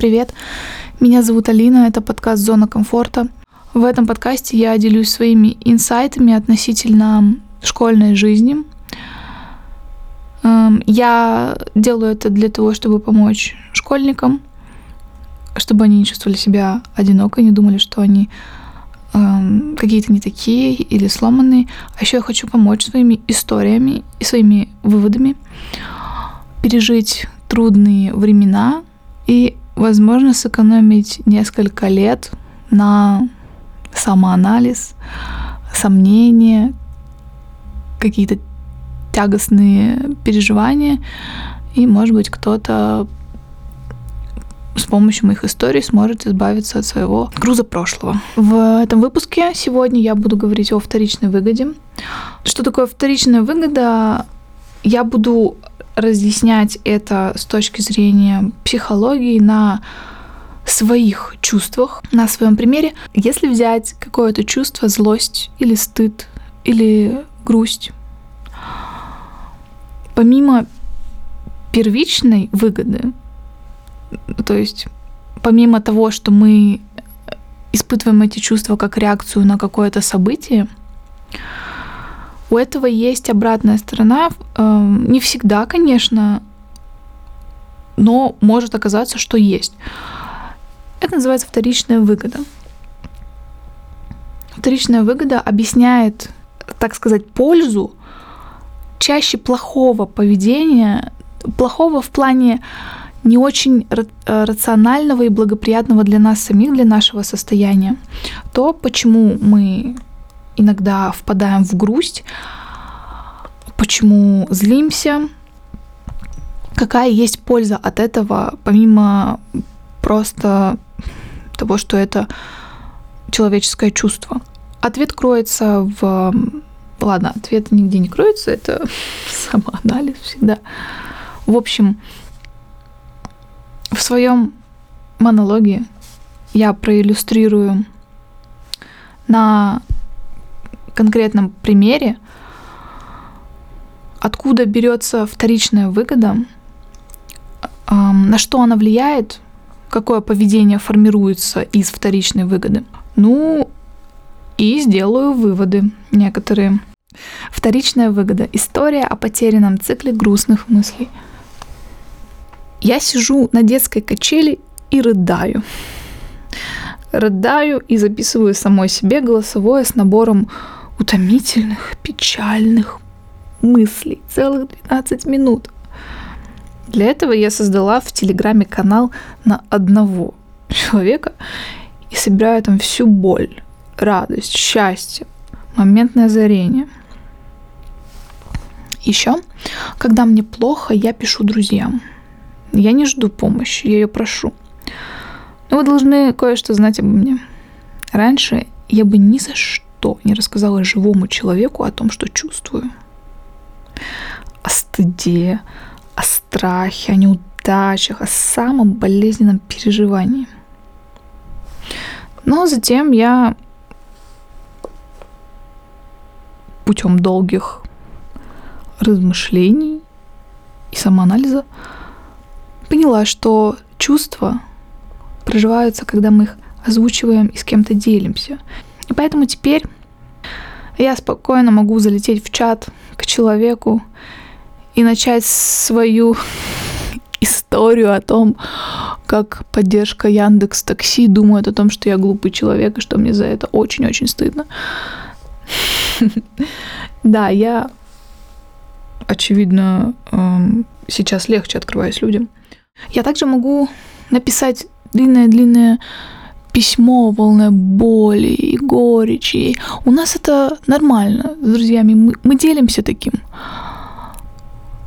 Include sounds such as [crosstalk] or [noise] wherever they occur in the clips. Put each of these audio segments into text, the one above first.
Привет! Меня зовут Алина, это подкаст «Зона комфорта». В этом подкасте я делюсь своими инсайтами относительно школьной жизни. Эм, я делаю это для того, чтобы помочь школьникам, чтобы они не чувствовали себя одиноко, не думали, что они эм, какие-то не такие или сломанные. А еще я хочу помочь своими историями и своими выводами пережить трудные времена и, возможно, сэкономить несколько лет на самоанализ, сомнения, какие-то тягостные переживания, и, может быть, кто-то с помощью моих историй сможет избавиться от своего груза прошлого. В этом выпуске сегодня я буду говорить о вторичной выгоде. Что такое вторичная выгода? Я буду разъяснять это с точки зрения психологии на своих чувствах, на своем примере. Если взять какое-то чувство, злость или стыд, или грусть, помимо первичной выгоды, то есть помимо того, что мы испытываем эти чувства как реакцию на какое-то событие, у этого есть обратная сторона. Эм, не всегда, конечно, но может оказаться, что есть. Это называется вторичная выгода. Вторичная выгода объясняет, так сказать, пользу чаще плохого поведения, плохого в плане не очень э, рационального и благоприятного для нас самих, для нашего состояния. То, почему мы иногда впадаем в грусть, почему злимся, какая есть польза от этого, помимо просто того, что это человеческое чувство. Ответ кроется в... Ладно, ответ нигде не кроется, это [laughs] самоанализ всегда. В общем, в своем монологе я проиллюстрирую на конкретном примере, откуда берется вторичная выгода, на что она влияет, какое поведение формируется из вторичной выгоды. Ну, и сделаю выводы некоторые. Вторичная выгода. История о потерянном цикле грустных мыслей. Я сижу на детской качели и рыдаю. Рыдаю и записываю самой себе голосовое с набором утомительных, печальных мыслей. Целых 12 минут. Для этого я создала в Телеграме канал на одного человека и собираю там всю боль, радость, счастье, моментное озарение. Еще, когда мне плохо, я пишу друзьям. Я не жду помощи, я ее прошу. Но вы должны кое-что знать обо мне. Раньше я бы ни за что никто не рассказала живому человеку о том, что чувствую. О стыде, о страхе, о неудачах, о самом болезненном переживании. Но затем я путем долгих размышлений и самоанализа поняла, что чувства проживаются, когда мы их озвучиваем и с кем-то делимся. И поэтому теперь я спокойно могу залететь в чат к человеку и начать свою [laughs] историю о том, как поддержка Яндекс Такси думает о том, что я глупый человек и что мне за это очень-очень стыдно. [laughs] Да, я, очевидно, эм, сейчас легче открываюсь людям. Я также могу написать длинное-длинное письмо, волна боли и горечи. У нас это нормально с друзьями, мы, мы делимся таким.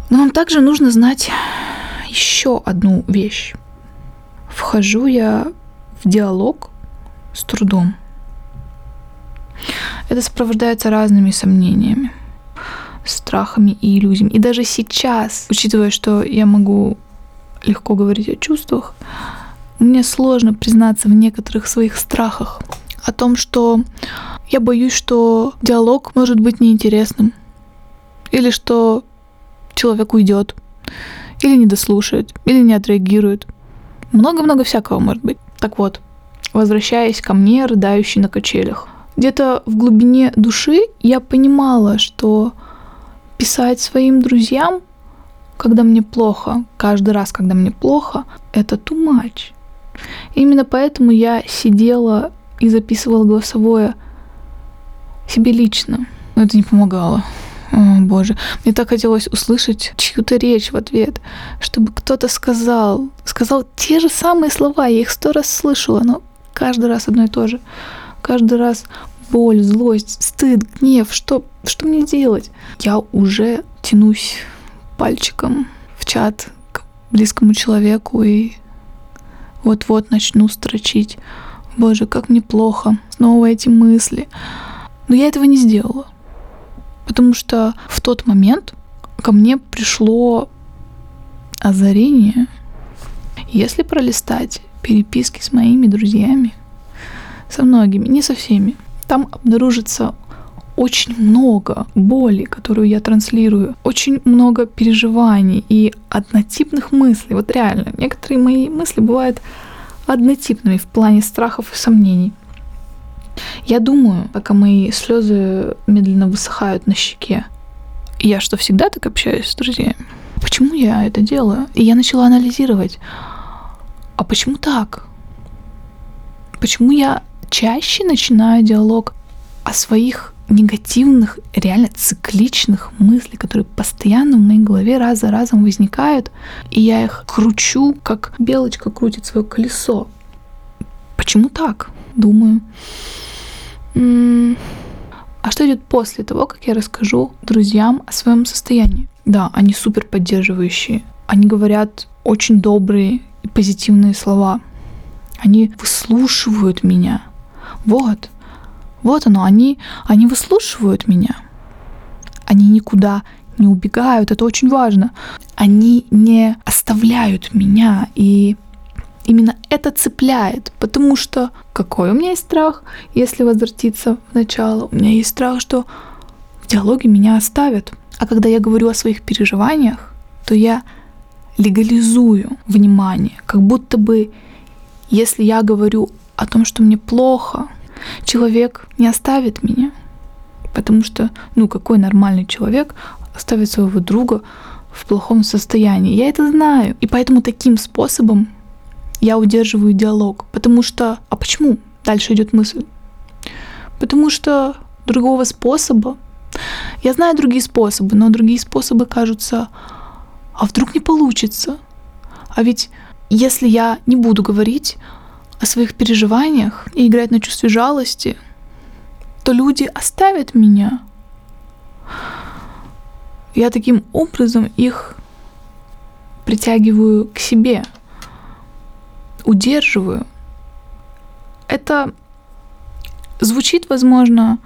Но нам также нужно знать еще одну вещь. Вхожу я в диалог с трудом. Это сопровождается разными сомнениями, страхами и иллюзиями. И даже сейчас, учитывая, что я могу легко говорить о чувствах, мне сложно признаться в некоторых своих страхах. О том, что я боюсь, что диалог может быть неинтересным. Или что человек уйдет. Или не дослушает. Или не отреагирует. Много-много всякого может быть. Так вот, возвращаясь ко мне, рыдающий на качелях. Где-то в глубине души я понимала, что писать своим друзьям, когда мне плохо, каждый раз, когда мне плохо, это too much. Именно поэтому я сидела и записывала голосовое себе лично. Но это не помогало. О, боже, мне так хотелось услышать чью-то речь в ответ, чтобы кто-то сказал, сказал те же самые слова, я их сто раз слышала, но каждый раз одно и то же. Каждый раз боль, злость, стыд, гнев, что, что мне делать? Я уже тянусь пальчиком в чат к близкому человеку и вот-вот начну строчить. Боже, как мне плохо. Снова эти мысли. Но я этого не сделала. Потому что в тот момент ко мне пришло озарение. Если пролистать переписки с моими друзьями, со многими, не со всеми, там обнаружится очень много боли, которую я транслирую, очень много переживаний и однотипных мыслей. Вот реально, некоторые мои мысли бывают однотипными в плане страхов и сомнений. Я думаю, пока мои слезы медленно высыхают на щеке, я что, всегда так общаюсь с друзьями? Почему я это делаю? И я начала анализировать, а почему так? Почему я чаще начинаю диалог о своих негативных, реально цикличных мыслей, которые постоянно в моей голове раз за разом возникают, и я их кручу, как белочка крутит свое колесо. Почему так? Думаю. А что идет после того, как я расскажу друзьям о своем состоянии? Да, они супер поддерживающие. Они говорят очень добрые и позитивные слова. Они выслушивают меня. Вот, вот оно, они, они выслушивают меня. Они никуда не убегают, это очень важно. Они не оставляют меня, и именно это цепляет, потому что какой у меня есть страх, если возвратиться в начало? У меня есть страх, что в диалоге меня оставят. А когда я говорю о своих переживаниях, то я легализую внимание, как будто бы если я говорю о том, что мне плохо, человек не оставит меня. Потому что, ну, какой нормальный человек оставит своего друга в плохом состоянии? Я это знаю. И поэтому таким способом я удерживаю диалог. Потому что... А почему? Дальше идет мысль. Потому что другого способа... Я знаю другие способы, но другие способы кажутся... А вдруг не получится? А ведь если я не буду говорить, о своих переживаниях и играть на чувстве жалости, то люди оставят меня. Я таким образом их притягиваю к себе, удерживаю. Это звучит, возможно,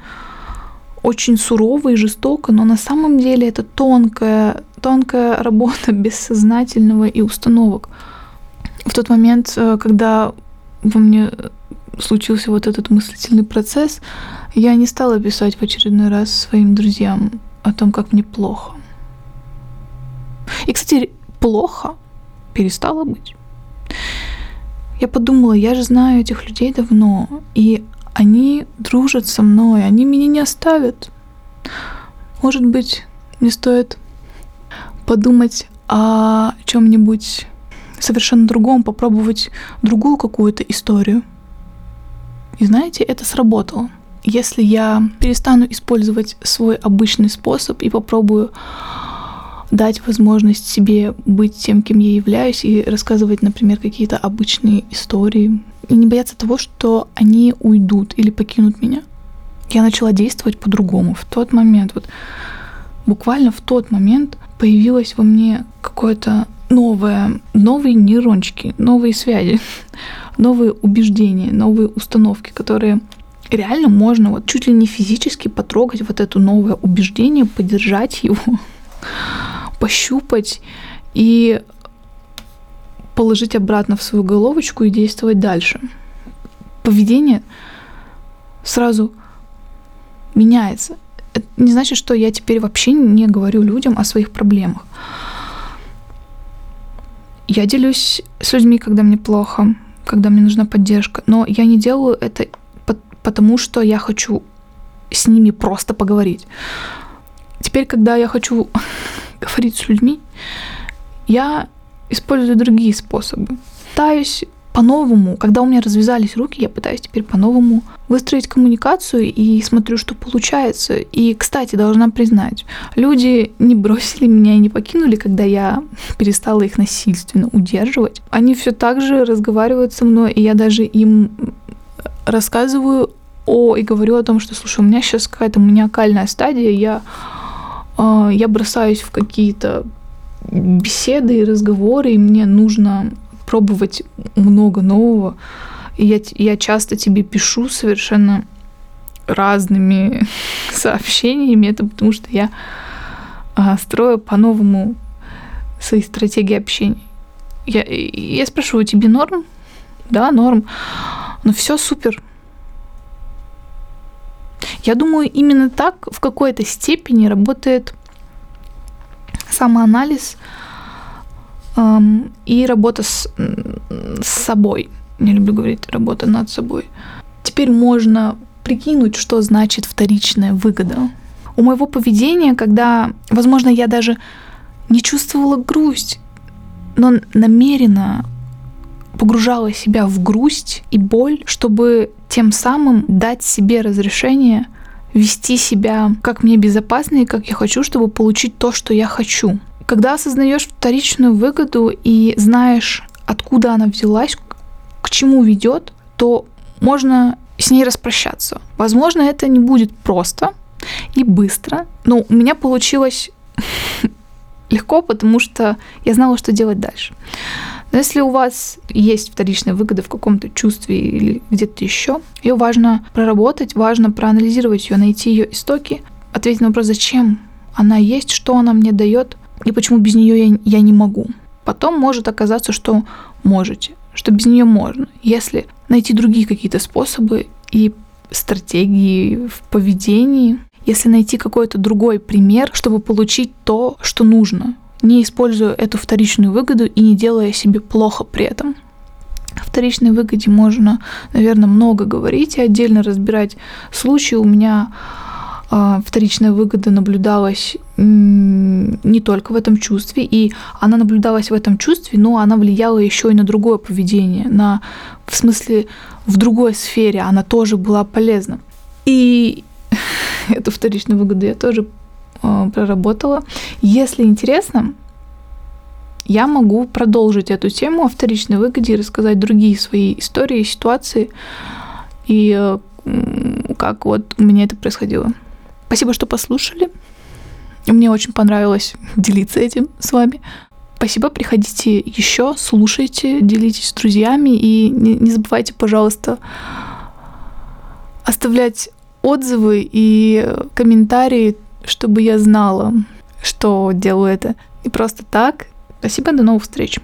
очень сурово и жестоко, но на самом деле это тонкая, тонкая работа [laughs] бессознательного и установок. В тот момент, э, когда во мне случился вот этот мыслительный процесс, я не стала писать в очередной раз своим друзьям о том, как мне плохо. И, кстати, плохо перестало быть. Я подумала, я же знаю этих людей давно, и они дружат со мной, они меня не оставят. Может быть, мне стоит подумать о чем-нибудь совершенно другом, попробовать другую какую-то историю. И знаете, это сработало. Если я перестану использовать свой обычный способ и попробую дать возможность себе быть тем, кем я являюсь, и рассказывать, например, какие-то обычные истории, и не бояться того, что они уйдут или покинут меня. Я начала действовать по-другому. В тот момент, вот буквально в тот момент появилось во мне какое-то новое, новые нейрончики, новые связи, [laughs] новые убеждения, новые установки, которые реально можно вот чуть ли не физически потрогать вот это новое убеждение, поддержать его, [laughs] пощупать и положить обратно в свою головочку и действовать дальше. Поведение сразу меняется. Это не значит, что я теперь вообще не говорю людям о своих проблемах я делюсь с людьми, когда мне плохо, когда мне нужна поддержка. Но я не делаю это потому, что я хочу с ними просто поговорить. Теперь, когда я хочу [laughs] говорить с людьми, я использую другие способы. Пытаюсь по-новому, когда у меня развязались руки, я пытаюсь теперь по-новому выстроить коммуникацию и смотрю, что получается. И, кстати, должна признать, люди не бросили меня и не покинули, когда я [laughs] перестала их насильственно удерживать. Они все так же разговаривают со мной, и я даже им рассказываю о и говорю о том, что, слушай, у меня сейчас какая-то маниакальная стадия, я, э, я бросаюсь в какие-то беседы и разговоры, и мне нужно пробовать много нового. И я, я часто тебе пишу совершенно разными [laughs] сообщениями. Это потому что я а, строю по-новому свои стратегии общения. Я, я спрашиваю, тебе норм? Да, норм. Но все супер. Я думаю, именно так в какой-то степени работает самоанализ эм, и работа с, с собой. Не люблю говорить работа над собой. Теперь можно прикинуть, что значит вторичная выгода. У моего поведения, когда, возможно, я даже не чувствовала грусть, но намеренно погружала себя в грусть и боль, чтобы тем самым дать себе разрешение вести себя как мне безопасно и как я хочу, чтобы получить то, что я хочу. Когда осознаешь вторичную выгоду и знаешь, откуда она взялась, к чему ведет, то можно с ней распрощаться. Возможно, это не будет просто и быстро, но у меня получилось [laughs] легко, потому что я знала, что делать дальше. Но если у вас есть вторичная выгода в каком-то чувстве или где-то еще, ее важно проработать, важно проанализировать ее, найти ее истоки, ответить на вопрос, зачем она есть, что она мне дает и почему без нее я, я не могу. Потом может оказаться, что можете, что без нее можно, если найти другие какие-то способы и стратегии в поведении, если найти какой-то другой пример, чтобы получить то, что нужно, не используя эту вторичную выгоду и не делая себе плохо при этом. О вторичной выгоде можно, наверное, много говорить и отдельно разбирать случаи. У меня вторичная выгода наблюдалась не только в этом чувстве, и она наблюдалась в этом чувстве, но она влияла еще и на другое поведение, на, в смысле, в другой сфере она тоже была полезна. И [laughs] эту вторичную выгоду я тоже э, проработала. Если интересно, я могу продолжить эту тему о вторичной выгоде и рассказать другие свои истории, ситуации и как вот у меня это происходило. Спасибо, что послушали. Мне очень понравилось [laughs] делиться этим с вами. Спасибо, приходите еще, слушайте, делитесь с друзьями и не, не забывайте, пожалуйста, оставлять отзывы и комментарии, чтобы я знала, что делаю это. И просто так. Спасибо, до новых встреч.